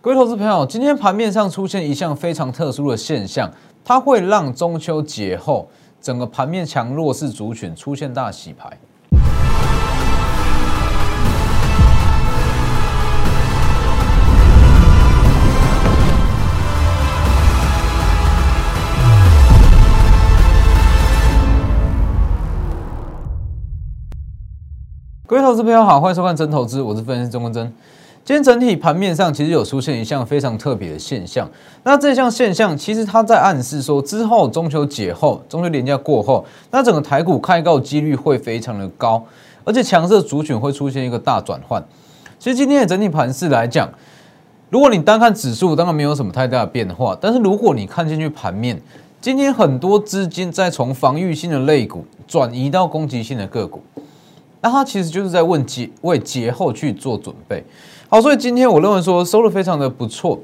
各位投资朋友，今天盘面上出现一项非常特殊的现象，它会让中秋节后整个盘面强弱势族群出现大洗牌。各位投资朋友好，欢迎收看真投资，我是分析师钟文真。今天整体盘面上其实有出现一项非常特别的现象，那这项现象其实它在暗示说，之后中秋节后、中秋连假过后，那整个台股开高几率会非常的高，而且强势族群会出现一个大转换。其实今天的整体盘势来讲，如果你单看指数，当然没有什么太大的变化，但是如果你看进去盘面，今天很多资金在从防御性的类股转移到攻击性的个股，那它其实就是在问节为节后去做准备。好，所以今天我认为说收的非常的不错。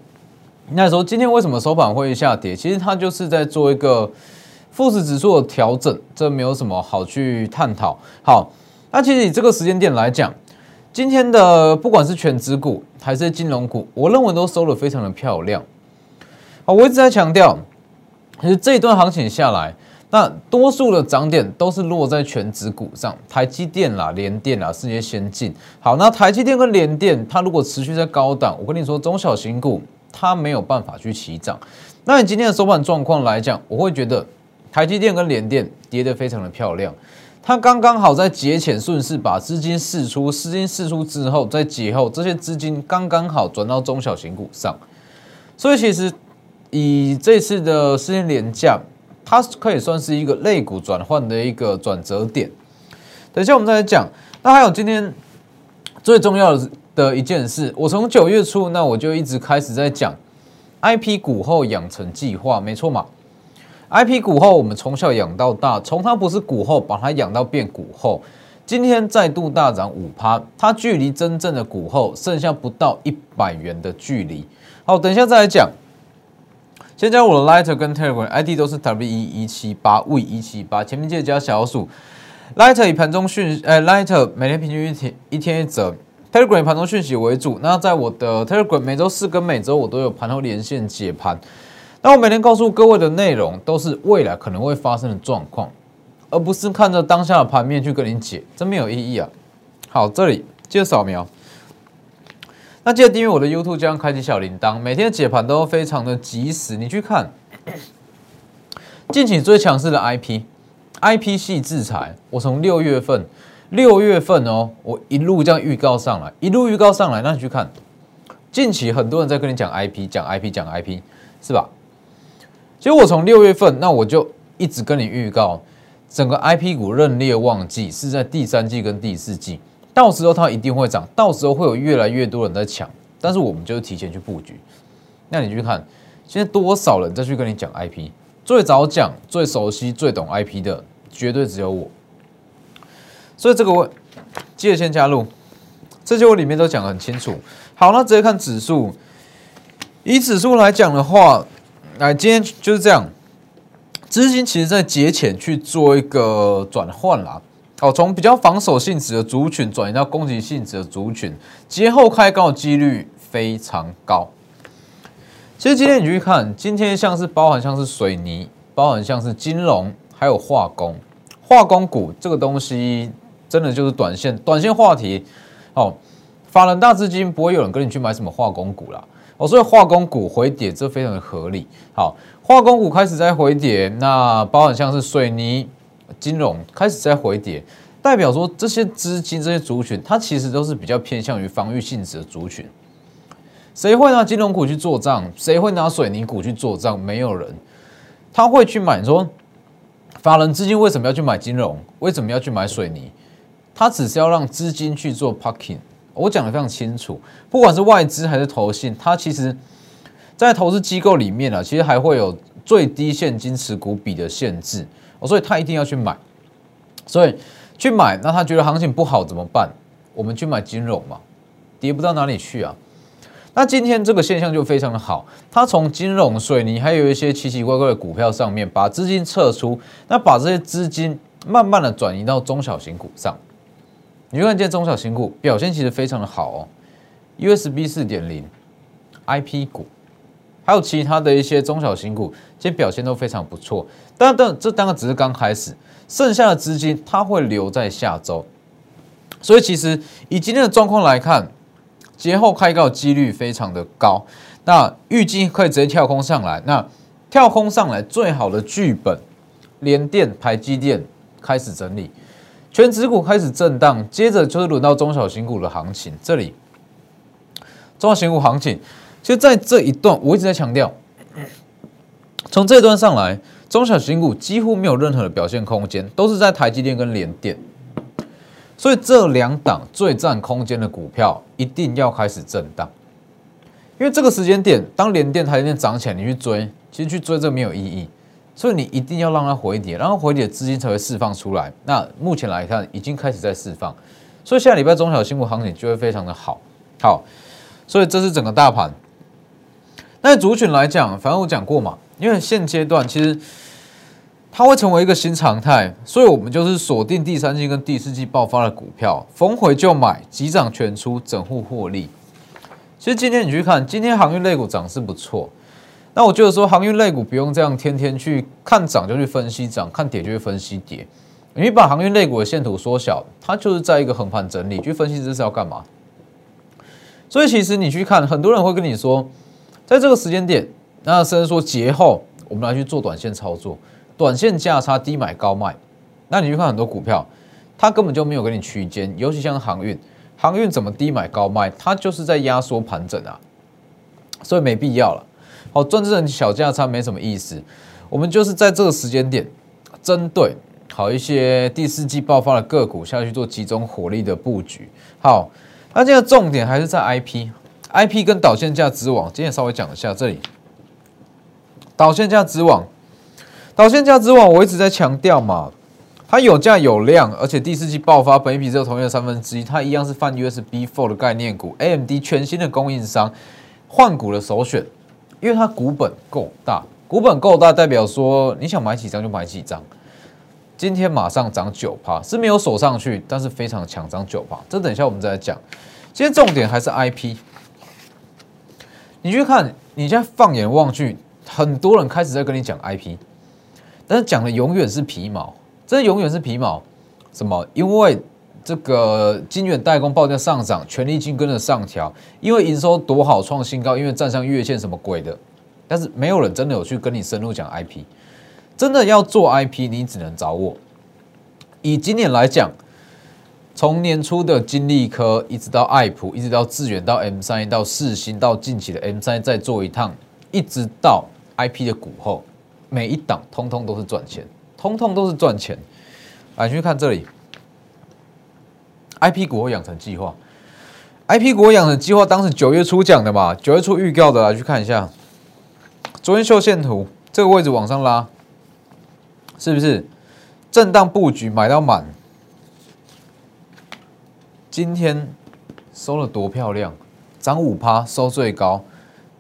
那时候今天为什么收盘会下跌？其实它就是在做一个富时指数的调整，这没有什么好去探讨。好，那其实以这个时间点来讲，今天的不管是全指股还是金融股，我认为都收的非常的漂亮。好，我一直在强调，其实这一段行情下来。那多数的涨点都是落在全指股上，台积电啦、联电啦、世界先进。好，那台积电跟联电，它如果持续在高档，我跟你说，中小型股它没有办法去起涨。那你今天的收盘状况来讲，我会觉得台积电跟联电跌得非常的漂亮，它刚刚好在节前顺势把资金释出，资金释出之后，在节后这些资金刚刚好转到中小型股上，所以其实以这次的时间廉价。它可以算是一个类股转换的一个转折点。等一下我们再来讲。那还有今天最重要的一件事，我从九月初那我就一直开始在讲 I P 股后养成计划，没错嘛？I P 股后我们从小养到大，从它不是股后把它养到变股后，今天再度大涨五趴，它距离真正的股后剩下不到一百元的距离。好，等一下再来讲。先加我的 Lighter 跟 Telegram ID 都是 W 一一七八 V 一七八，前面记得加小数。Lighter 以盘中讯，呃，Lighter 每天平均一天一天一折，Telegram 盘中讯息为主。那在我的 Telegram 每周四跟每周我都有盘后连线解盘。那我每天告诉各位的内容都是未来可能会发生的状况，而不是看着当下的盘面去跟你解，这没有意义啊。好，这里记得扫描。那记得订阅我的 YouTube，加上开启小铃铛，每天的解盘都非常的及时。你去看 近期最强势的 IP，IP 系制裁，我从六月份，六月份哦，我一路这样预告上来，一路预告上来，那你去看近期很多人在跟你讲 IP，讲 IP，讲 IP，是吧？其实我从六月份，那我就一直跟你预告，整个 IP 股认列旺季是在第三季跟第四季。到时候它一定会涨，到时候会有越来越多人在抢，但是我们就是提前去布局。那你去看，现在多少人再去跟你讲 IP？最早讲、最熟悉、最懂 IP 的，绝对只有我。所以这个我记得先加入，这些我里面都讲得很清楚。好，那直接看指数。以指数来讲的话，来今天就是这样，资金其实在节前去做一个转换啦。哦，从比较防守性质的族群转移到攻击性质的族群，节后开高的几率非常高。其实今天你去看，今天像是包含像是水泥，包含像是金融，还有化工，化工股这个东西真的就是短线短线话题。哦，法人大资金不会有人跟你去买什么化工股啦。哦，所以化工股回跌这非常的合理。好，化工股开始在回跌，那包含像是水泥。金融开始在回跌，代表说这些资金、这些族群，它其实都是比较偏向于防御性质的族群。谁会拿金融股去做账？谁会拿水泥股去做账？没有人，他会去买。说法人资金为什么要去买金融？为什么要去买水泥？他只是要让资金去做 parking。我讲的非常清楚，不管是外资还是投信，它其实，在投资机构里面啊，其实还会有最低现金持股比的限制。哦所以他一定要去买，所以去买，那他觉得行情不好怎么办？我们去买金融嘛，跌不到哪里去啊。那今天这个现象就非常的好，他从金融、水泥还有一些奇奇怪怪的股票上面把资金撤出，那把这些资金慢慢的转移到中小型股上。你看，见中小型股表现其实非常的好哦，USB 四点零 IP 股，还有其他的一些中小型股，今天表现都非常不错。但但这当然只是刚开始，剩下的资金它会留在下周。所以其实以今天的状况来看，节后开高几率非常的高。那预计可以直接跳空上来。那跳空上来最好的剧本，联电、台积电开始整理，全指股开始震荡，接着就是轮到中小型股的行情。这里中小型股行情，其实在这一段我一直在强调，从这一段上来，中小型股几乎没有任何的表现空间，都是在台积电跟联电。所以这两档最占空间的股票一定要开始震荡，因为这个时间点，当联电、台积电涨起来，你去追。其实去追这没有意义，所以你一定要让它回跌，然后回跌资金才会释放出来。那目前来看，已经开始在释放，所以下礼拜中小新股行情就会非常的好。好，所以这是整个大盘。那族群来讲，反正我讲过嘛，因为现阶段其实它会成为一个新常态，所以我们就是锁定第三季跟第四季爆发的股票，逢回就买，急涨全出，整户获利。其实今天你去看，今天航运类股涨势不错。那我觉得说航运类股不用这样天天去看涨就去分析涨，看跌就去分析跌。你把航运类股的线图缩小，它就是在一个横盘整理，去分析这是要干嘛？所以其实你去看，很多人会跟你说，在这个时间点，那甚至说节后，我们来去做短线操作，短线价差低买高卖。那你去看很多股票，它根本就没有给你区间，尤其像航运，航运怎么低买高卖？它就是在压缩盘整啊，所以没必要了。好，赚这种小价差没什么意思。我们就是在这个时间点，针对好一些第四季爆发的个股下去做集中火力的布局。好，那这个重点还是在 IP IP 跟导线价之网。今天稍微讲一下这里，导线价之网，导线价之网，我一直在强调嘛，它有价有量，而且第四季爆发，本一比只有同样三分之一，它一样是泛 USB Four 的概念股，AMD 全新的供应商，换股的首选。因为它股本够大，股本够大，代表说你想买几张就买几张。今天马上涨九趴，是没有锁上去，但是非常强，涨九趴。这等一下我们再来讲。今天重点还是 IP。你去看，你现在放眼望去，很多人开始在跟你讲 IP，但是讲的永远是皮毛，这永远是皮毛。什么？因为这个金远代工报价上涨，全力金跟着上调，因为营收多好创新高，因为站上月线什么鬼的，但是没有人真的有去跟你深入讲 IP，真的要做 IP，你只能找我。以今年来讲，从年初的金利科，一直到爱普，一直到致远，到 M 三，到四星，到近期的 M 三，再做一趟，一直到 IP 的股后，每一档通通都是赚钱，通通都是赚钱。来，去看这里。I P 股养成计划，I P 股养成计划当时九月初讲的嘛，九月初预告的，来去看一下。昨天秀线图，这个位置往上拉，是不是震荡布局买到满？今天收了多漂亮，涨五趴，收最高，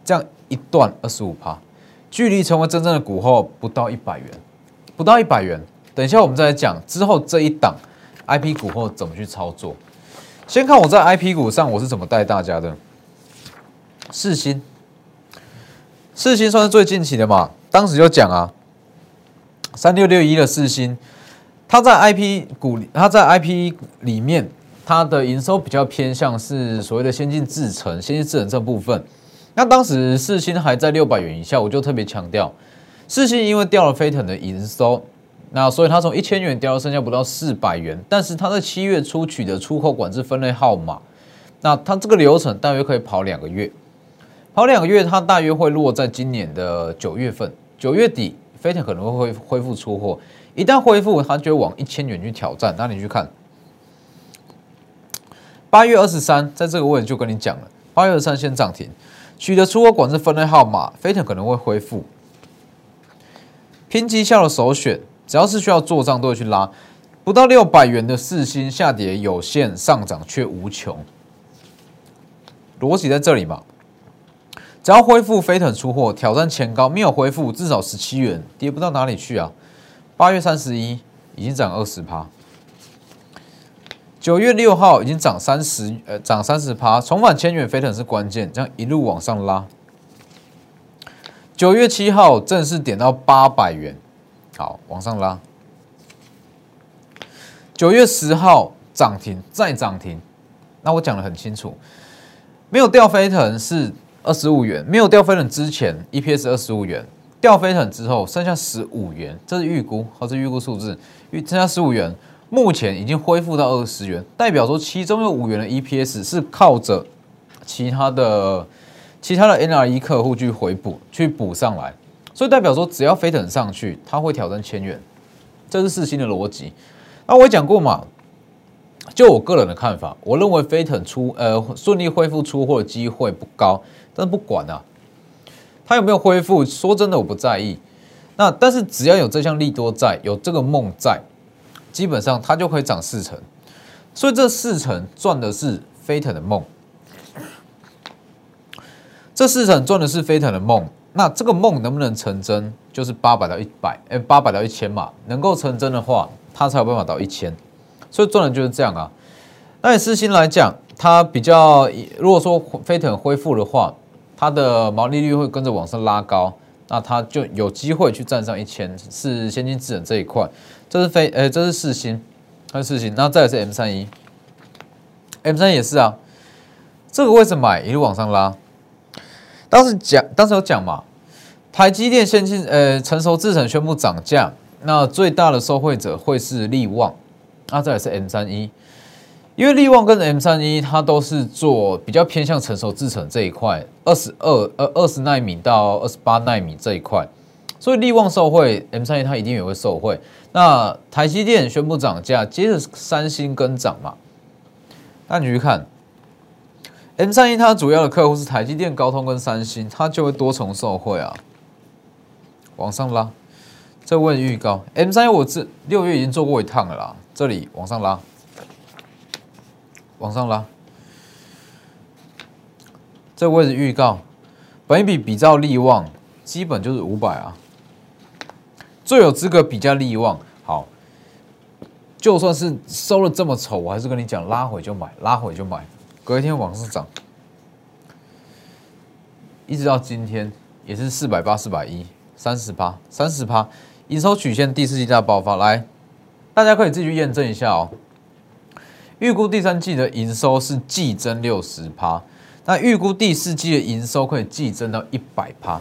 这样一段二十五趴，距离成为真正的股后不到一百元，不到一百元。等一下我们再来讲之后这一档。I P 股后怎么去操作？先看我在 I P 股上我是怎么带大家的。四星，四星算是最近期的嘛？当时就讲啊，三六六一的四星，它在 I P 股，它在 I P 里面，它的营收比较偏向是所谓的先进制程、先进制程这部分。那当时四星还在六百元以下，我就特别强调，四星因为掉了飞腾的营收。那所以它从一千元掉到剩下不到四百元，但是它在七月初取的出口管制分类号码，那它这个流程大约可以跑两个月，跑两个月它大约会落在今年的九月份，九月底飞腾可能会恢恢复出货，一旦恢复它就往一千元去挑战。那你去看八月二十三，在这个位置就跟你讲了，八月二十三先涨停，取得出货管制分类号码，飞腾可能会恢复，拼绩效的首选。只要是需要做账，都会去拉。不到六百元的四星下跌有限，上涨却无穷。逻辑在这里嘛？只要恢复飞腾出货，挑战前高，没有恢复至少十七元，跌不到哪里去啊？八月三十一已经涨二十趴。九月六号已经涨三十，呃，涨三十趴，重返千元，飞腾是关键，这样一路往上拉。九月七号正式点到八百元，好，往上拉。九月十号涨停，再涨停。那我讲的很清楚，没有掉飞腾是二十五元，没有掉飞腾之前 EPS 二十五元，掉飞腾之后剩下十五元，这是预估，或是预估数字，预剩下十五元，目前已经恢复到二十元，代表说其中有五元的 EPS 是靠着其他的其他的 NRE 客户去回补，去补上来，所以代表说只要飞腾上去，它会挑战千元，这是四星的逻辑。那我讲过嘛。就我个人的看法，我认为飞腾出呃顺利恢复出货的机会不高，但不管啊，它有没有恢复，说真的我不在意。那但是只要有这项利多在，有这个梦在，基本上它就可以涨四成。所以这四成赚的是飞腾的梦，这四成赚的是飞腾的梦。那这个梦能不能成真，就是八百到一百，哎，八百到一千嘛，能够成真的话，它才有办法到一千。所以赚的就是这样啊。那以私心来讲，它比较如果说飞腾恢复的话，它的毛利率会跟着往上拉高，那它就有机会去站上一千，是先进智能这一块。这是飞，呃，这是四星，它是四星。那再来是 M 三一，M 三也是啊。这个位置买一路往上拉。当时讲，当时有讲嘛，台积电先进，呃，成熟制程宣布涨价，那最大的受惠者会是力旺。那再来是 M 三一，因为力旺跟 M 三一它都是做比较偏向成熟制程这一块，二十二呃二十纳米到二十八纳米这一块，所以力旺受惠，M 三一它一定也会受惠。那台积电宣布涨价，接着三星跟涨嘛。那你去看 M 三一，它主要的客户是台积电、高通跟三星，它就会多重受惠啊，往上拉。这问预告，M 三一我这六月已经做过一趟了啦。这里往上拉，往上拉，这位置预告，本一比比较利旺，基本就是五百啊，最有资格比较利旺。好，就算是收了这么丑，我还是跟你讲，拉回就买，拉回就买，隔一天往上涨，一直到今天也是四百八、四百一，三十八、三十八，营收曲线第四季大爆发，来。大家可以自己去验证一下哦。预估第三季的营收是季增六十趴，那预估第四季的营收可以季增到一百趴，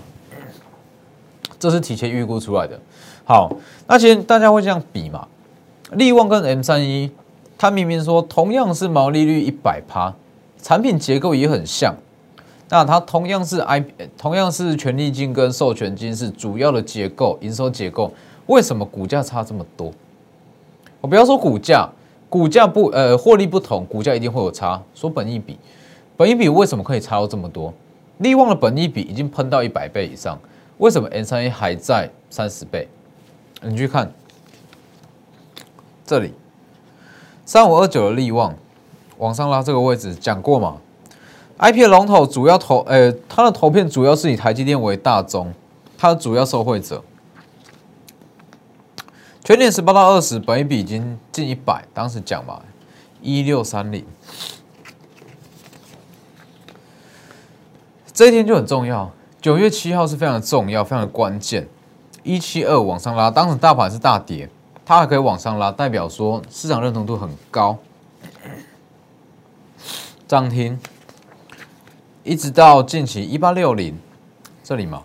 这是提前预估出来的。好，那其实大家会这样比嘛？利旺跟 M 三一，它明明说同样是毛利率一百趴，产品结构也很像，那它同样是 I，同样是权利金跟授权金是主要的结构，营收结构，为什么股价差这么多？我不要说股价，股价不呃获利不同，股价一定会有差。说本益比，本益比为什么可以差到这么多？利旺的本益比已经喷到一百倍以上，为什么 N 三 A 还在三十倍？你去看这里，三五二九的利旺往上拉这个位置讲过嘛？IP 的龙头主要投呃它的投片主要是以台积电为大宗，它的主要受惠者。全年十八到二十，本一比已经近一百。当时讲嘛，一六三零，这一天就很重要。九月七号是非常的重要，非常的关键。一七二往上拉，当时大盘是大跌，它还可以往上拉，代表说市场认同度很高。涨停，一直到近期一八六零这里嘛。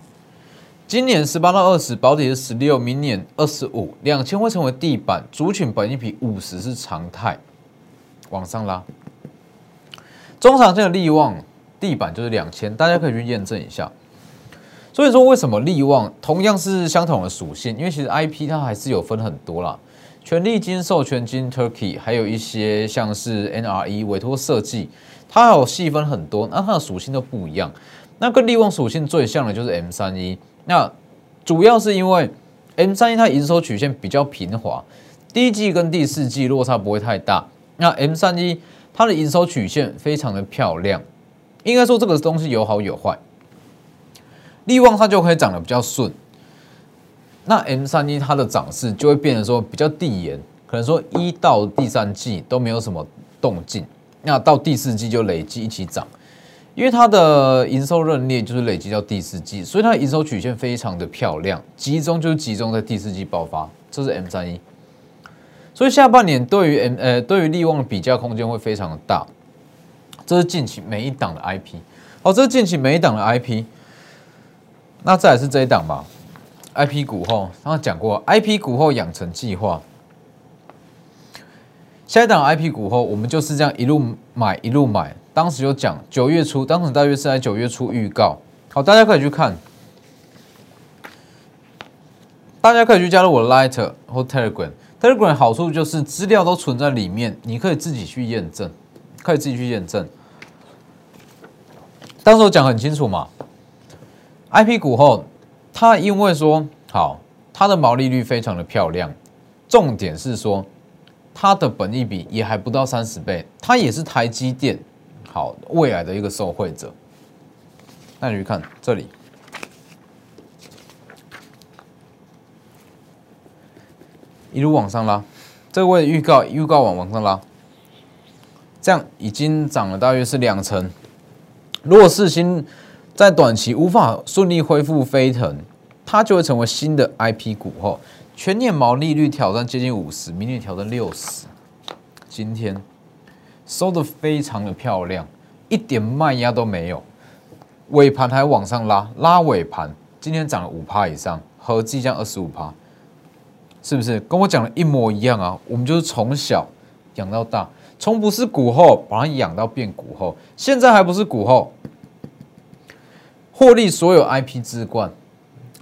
今年十八到二十，保底是十六，明年二十五，两千会成为地板，族群本一比五十是常态，往上拉。中长线的利旺地板就是两千，大家可以去验证一下。所以说，为什么利旺同样是相同的属性？因为其实 IP 它还是有分很多啦，权利金、授权金、Turkey，还有一些像是 NRE 委托设计，它有细分很多，那它的属性都不一样。那跟利旺属性最像的就是 M 三一。那主要是因为 M 三一它营收曲线比较平滑，第一季跟第四季落差不会太大。那 M 三一它的营收曲线非常的漂亮，应该说这个东西有好有坏。利旺它就可以涨得比较顺，那 M 三一它的涨势就会变得说比较递延，可能说一到第三季都没有什么动静，那到第四季就累积一起涨，因为它的营收认列就是累积到第四季，所以它的营收曲线非常的漂亮，集中就是集中在第四季爆发，这是 M 三一，所以下半年对于 M 呃对于利旺的比较空间会非常的大，这是近期每一档的 IP，好，这是近期每一档的 IP，那再来是这一档吧。I P 股后，刚刚讲过，I P 股后养成计划。下一档 I P 股后，我们就是这样一路买一路买。当时有讲九月初，当时大约是在九月初预告。好，大家可以去看，大家可以去加入我的 Light 或 Telegram。Telegram 好处就是资料都存在里面，你可以自己去验证，可以自己去验证。当时我讲很清楚嘛，I P 股后。它因为说好，它的毛利率非常的漂亮，重点是说它的本益比也还不到三十倍，它也是台积电好未来的一个受惠者。那你去看这里，一路往上拉，这个位置预告预告往往上拉，这样已经涨了大约是两成。如果四星。在短期无法顺利恢复飞腾，它就会成为新的 I P 股后，全年毛利率挑战接近五十，明年挑战六十。今天收的非常的漂亮，一点卖压都没有，尾盘还往上拉，拉尾盘，今天涨了五趴以上，合计将二十五趴，是不是跟我讲的一模一样啊？我们就是从小养到大，从不是股后把它养到变股后，现在还不是股后。获利所有 IP 之冠，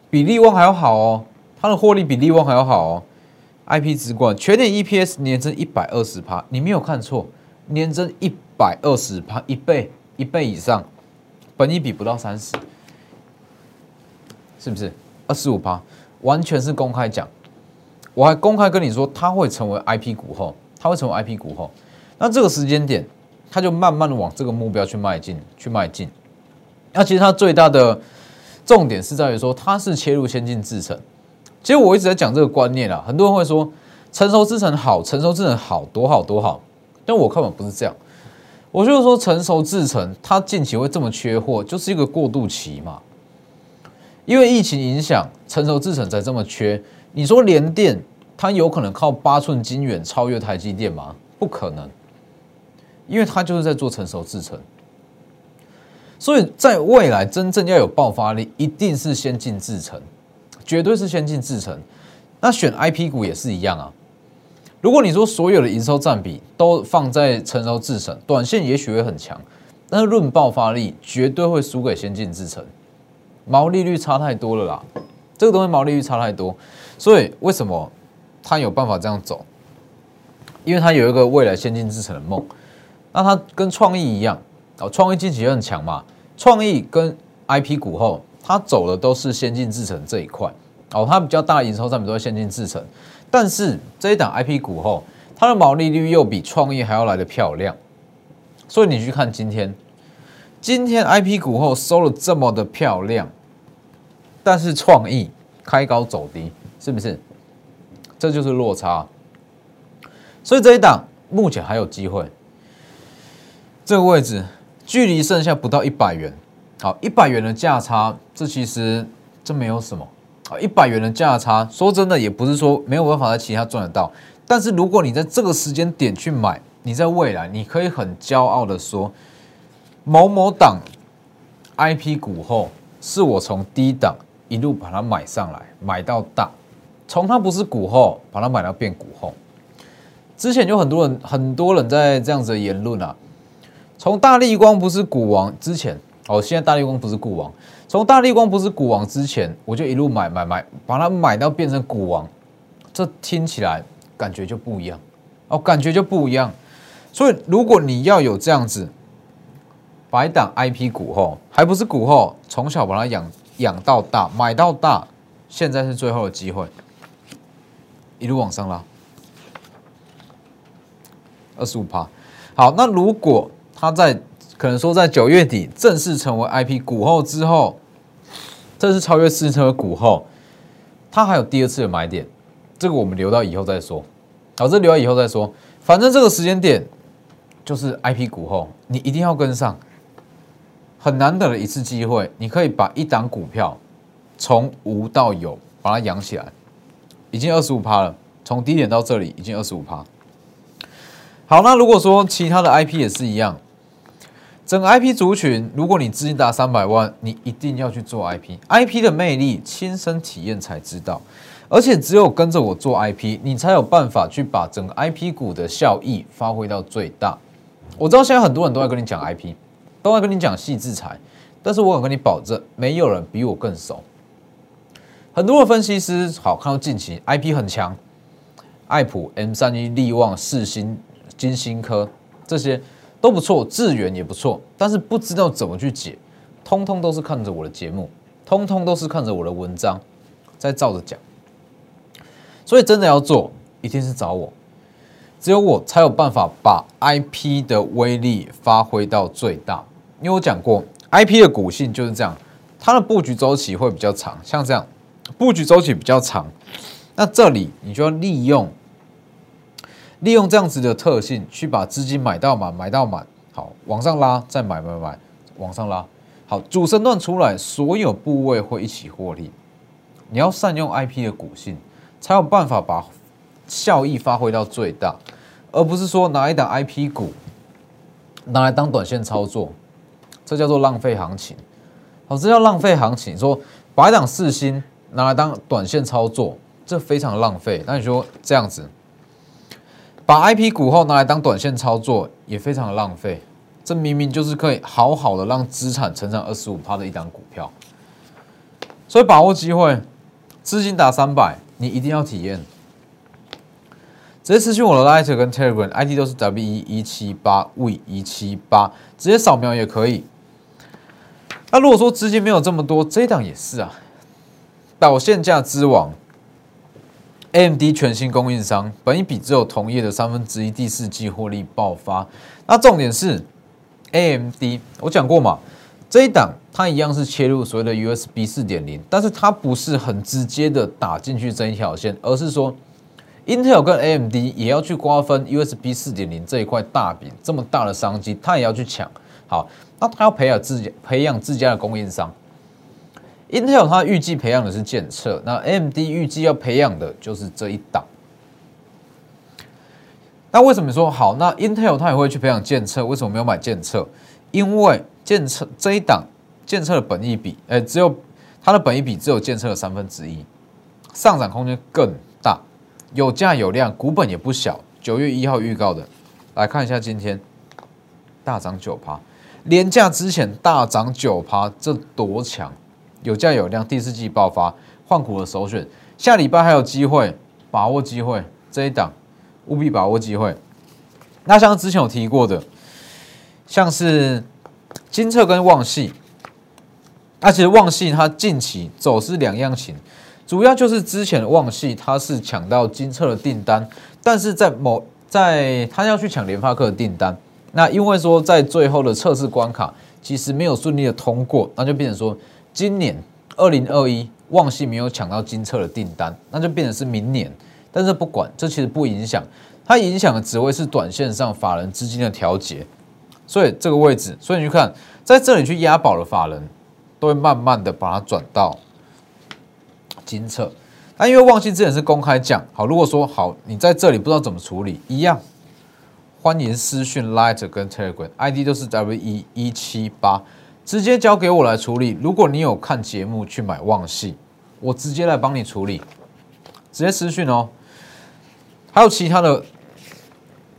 比利旺还要好哦，它的获利比利旺还要好哦。IP 之冠全年 EPS 年增一百二十趴，你没有看错，年增一百二十趴，一倍一倍以上，本一比不到三十，是不是？二十五趴，完全是公开讲，我还公开跟你说，它会成为 IP 股后，它会成为 IP 股后，那这个时间点，它就慢慢的往这个目标去迈进，去迈进。那其实它最大的重点是在于说，它是切入先进制程。其实我一直在讲这个观念啊，很多人会说成熟制程好，成熟制程好多好多好，但我根本不是这样。我就是说，成熟制程它近期会这么缺货，就是一个过渡期嘛。因为疫情影响，成熟制程才这么缺。你说联电它有可能靠八寸晶圆超越台积电吗？不可能，因为它就是在做成熟制程。所以在未来真正要有爆发力，一定是先进制程，绝对是先进制程。那选 I P 股也是一样啊。如果你说所有的营收占比都放在成熟制程，短线也许会很强，但是论爆发力，绝对会输给先进制程。毛利率差太多了啦，这个东西毛利率差太多。所以为什么它有办法这样走？因为它有一个未来先进制程的梦。那它跟创意一样。哦，创意近期也很强嘛。创意跟 IP 股后，它走的都是先进制程这一块。哦，它比较大的营收占比都在先进制程，但是这一档 IP 股后，它的毛利率又比创意还要来的漂亮。所以你去看今天，今天 IP 股后收了这么的漂亮，但是创意开高走低，是不是？这就是落差。所以这一档目前还有机会，这个位置。距离剩下不到一百元，好，一百元的价差，这其实这没有什么啊，一百元的价差，说真的也不是说没有办法在其他赚得到，但是如果你在这个时间点去买，你在未来你可以很骄傲的说，某某档 IP 股后是我从低档一路把它买上来，买到大，从它不是股后把它买到变股后，之前有很多人很多人在这样子的言论啊。从大力光不是股王之前，哦，现在大力光不是股王。从大力光不是股王之前，我就一路买买买，把它买到变成股王，这听起来感觉就不一样，哦，感觉就不一样。所以如果你要有这样子，白档 IP 股后，还不是股后，从小把它养养到大，买到大，现在是最后的机会，一路往上拉，二十五趴。好，那如果它在可能说在九月底正式成为 IP 股后之后，正式超越试车股后，它还有第二次的买点，这个我们留到以后再说。好，这留到以后再说。反正这个时间点，就是 I P 股后，你一定要跟上，很难得的一次机会，你可以把一档股票从无到有把它养起来，已经二十五趴了，从低点到这里已经二十五趴。好，那如果说其他的 I P 也是一样，整个 I P 族群，如果你资金达三百万，你一定要去做 I P，I P 的魅力亲身体验才知道。而且只有跟着我做 IP，你才有办法去把整个 IP 股的效益发挥到最大。我知道现在很多人都在跟你讲 IP，都在跟你讲细制裁，但是我敢跟你保证，没有人比我更熟。很多的分析师好看到近期 IP 很强，爱普、M 三一、利旺、世新、金星科这些都不错，智源也不错，但是不知道怎么去解，通通都是看着我的节目，通通都是看着我的文章，在照着讲。所以真的要做，一定是找我，只有我才有办法把 IP 的威力发挥到最大。因为我讲过，IP 的股性就是这样，它的布局周期会比较长，像这样布局周期比较长，那这里你就要利用利用这样子的特性，去把资金买到满，买到满，好往上拉，再买买买，往上拉，好主升段出来，所有部位会一起获利。你要善用 IP 的股性。才有办法把效益发挥到最大，而不是说拿一档 I P 股拿来当短线操作，这叫做浪费行情。好，这叫浪费行情。说把一档四星拿来当短线操作，这非常浪费。那你说这样子，把 I P 股后拿来当短线操作，也非常的浪费。这明明就是可以好好的让资产成长二十五趴的一档股票，所以把握机会，资金打三百。你一定要体验，直接私信我的 Light 跟 Telegram ID 都是 W 一一七八 V 一七八，直接扫描也可以。那如果说资金没有这么多，这一档也是啊。导线价之王，AMD 全新供应商，本一比只有同业的三分之一，第四季获利爆发。那重点是 AMD，我讲过嘛。这一档它一样是切入所谓的 USB 四点零，但是它不是很直接的打进去这一条线，而是说 Intel 跟 AMD 也要去瓜分 USB 四点零这一块大饼，这么大的商机，它也要去抢。好，那它要培养自己培养自家的供应商。Intel 它预计培养的是检测，那 MD 预计要培养的就是这一档。那为什么说好？那 Intel 它也会去培养检测，为什么没有买检测？因为建测这一档建测的本益比，哎，只有它的本益比只有建测的三分之一，上涨空间更大，有价有量，股本也不小。九月一号预告的，来看一下今天大涨九趴，廉价之前大涨九趴，这多强！有价有量，第四季爆发，换股的首选，下礼拜还有机会，把握机会，这一档务必把握机会。那像之前有提过的，像是。金策跟旺系，而且旺系它近期走势两样情，主要就是之前的旺系它是抢到金策的订单，但是在某在它要去抢联发科的订单，那因为说在最后的测试关卡其实没有顺利的通过，那就变成说今年二零二一旺系没有抢到金策的订单，那就变成是明年，但是不管这其实不影响，它影响的只会是短线上法人资金的调节。所以这个位置，所以你去看，在这里去押宝的法人，都会慢慢的把它转到金策。那因为旺信之前是公开讲，好，如果说好，你在这里不知道怎么处理，一样，欢迎私讯 Light 跟 Telegram ID 都是 W 一一七八，直接交给我来处理。如果你有看节目去买旺系，我直接来帮你处理，直接私讯哦。还有其他的，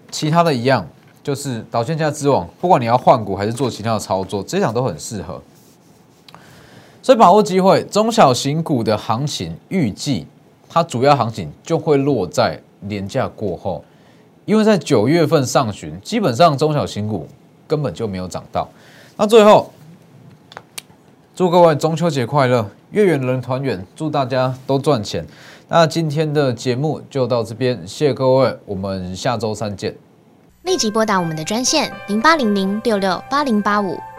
其他的一样。就是导线价之王，不管你要换股还是做其他的操作，这场都很适合。所以把握机会，中小型股的行情预计它主要行情就会落在年假过后，因为在九月份上旬，基本上中小型股根本就没有涨到。那最后，祝各位中秋节快乐，月圆人团圆，祝大家都赚钱。那今天的节目就到这边，谢谢各位，我们下周三见。立即拨打我们的专线零八零零六六八零八五。